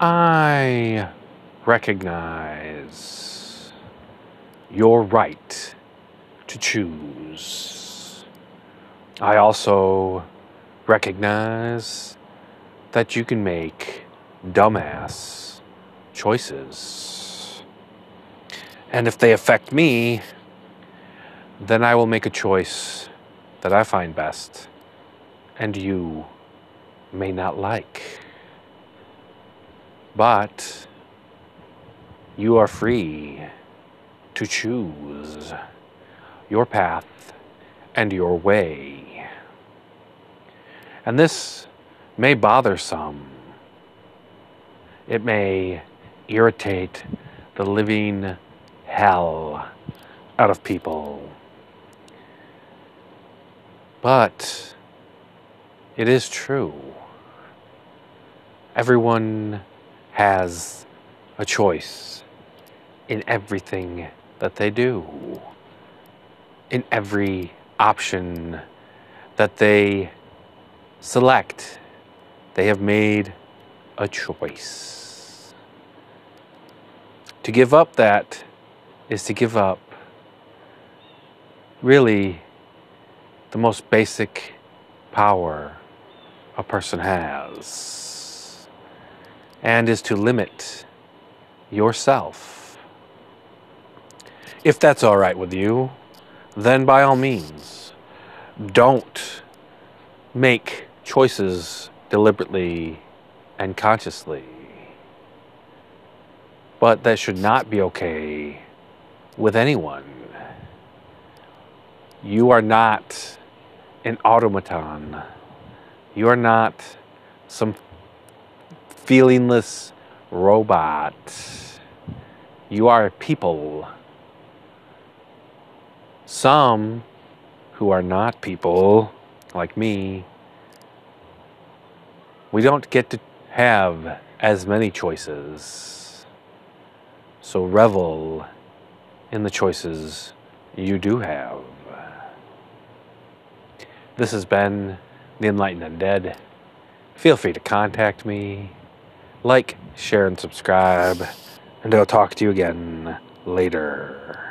I recognize your right to choose. I also recognize that you can make dumbass choices. And if they affect me, then I will make a choice that I find best and you may not like. But you are free to choose your path and your way. And this may bother some. It may irritate the living hell out of people. But it is true. Everyone has a choice in everything that they do, in every option that they select. They have made a choice. To give up that is to give up really the most basic power a person has, and is to limit yourself. If that's all right with you, then by all means, don't make choices deliberately and consciously. But that should not be okay with anyone. You are not an automaton. You are not some feelingless robot. You are people. Some who are not people, like me, we don't get to have as many choices. So revel in the choices you do have. This has been The Enlightened Undead. Feel free to contact me. Like, share, and subscribe. And I'll talk to you again later.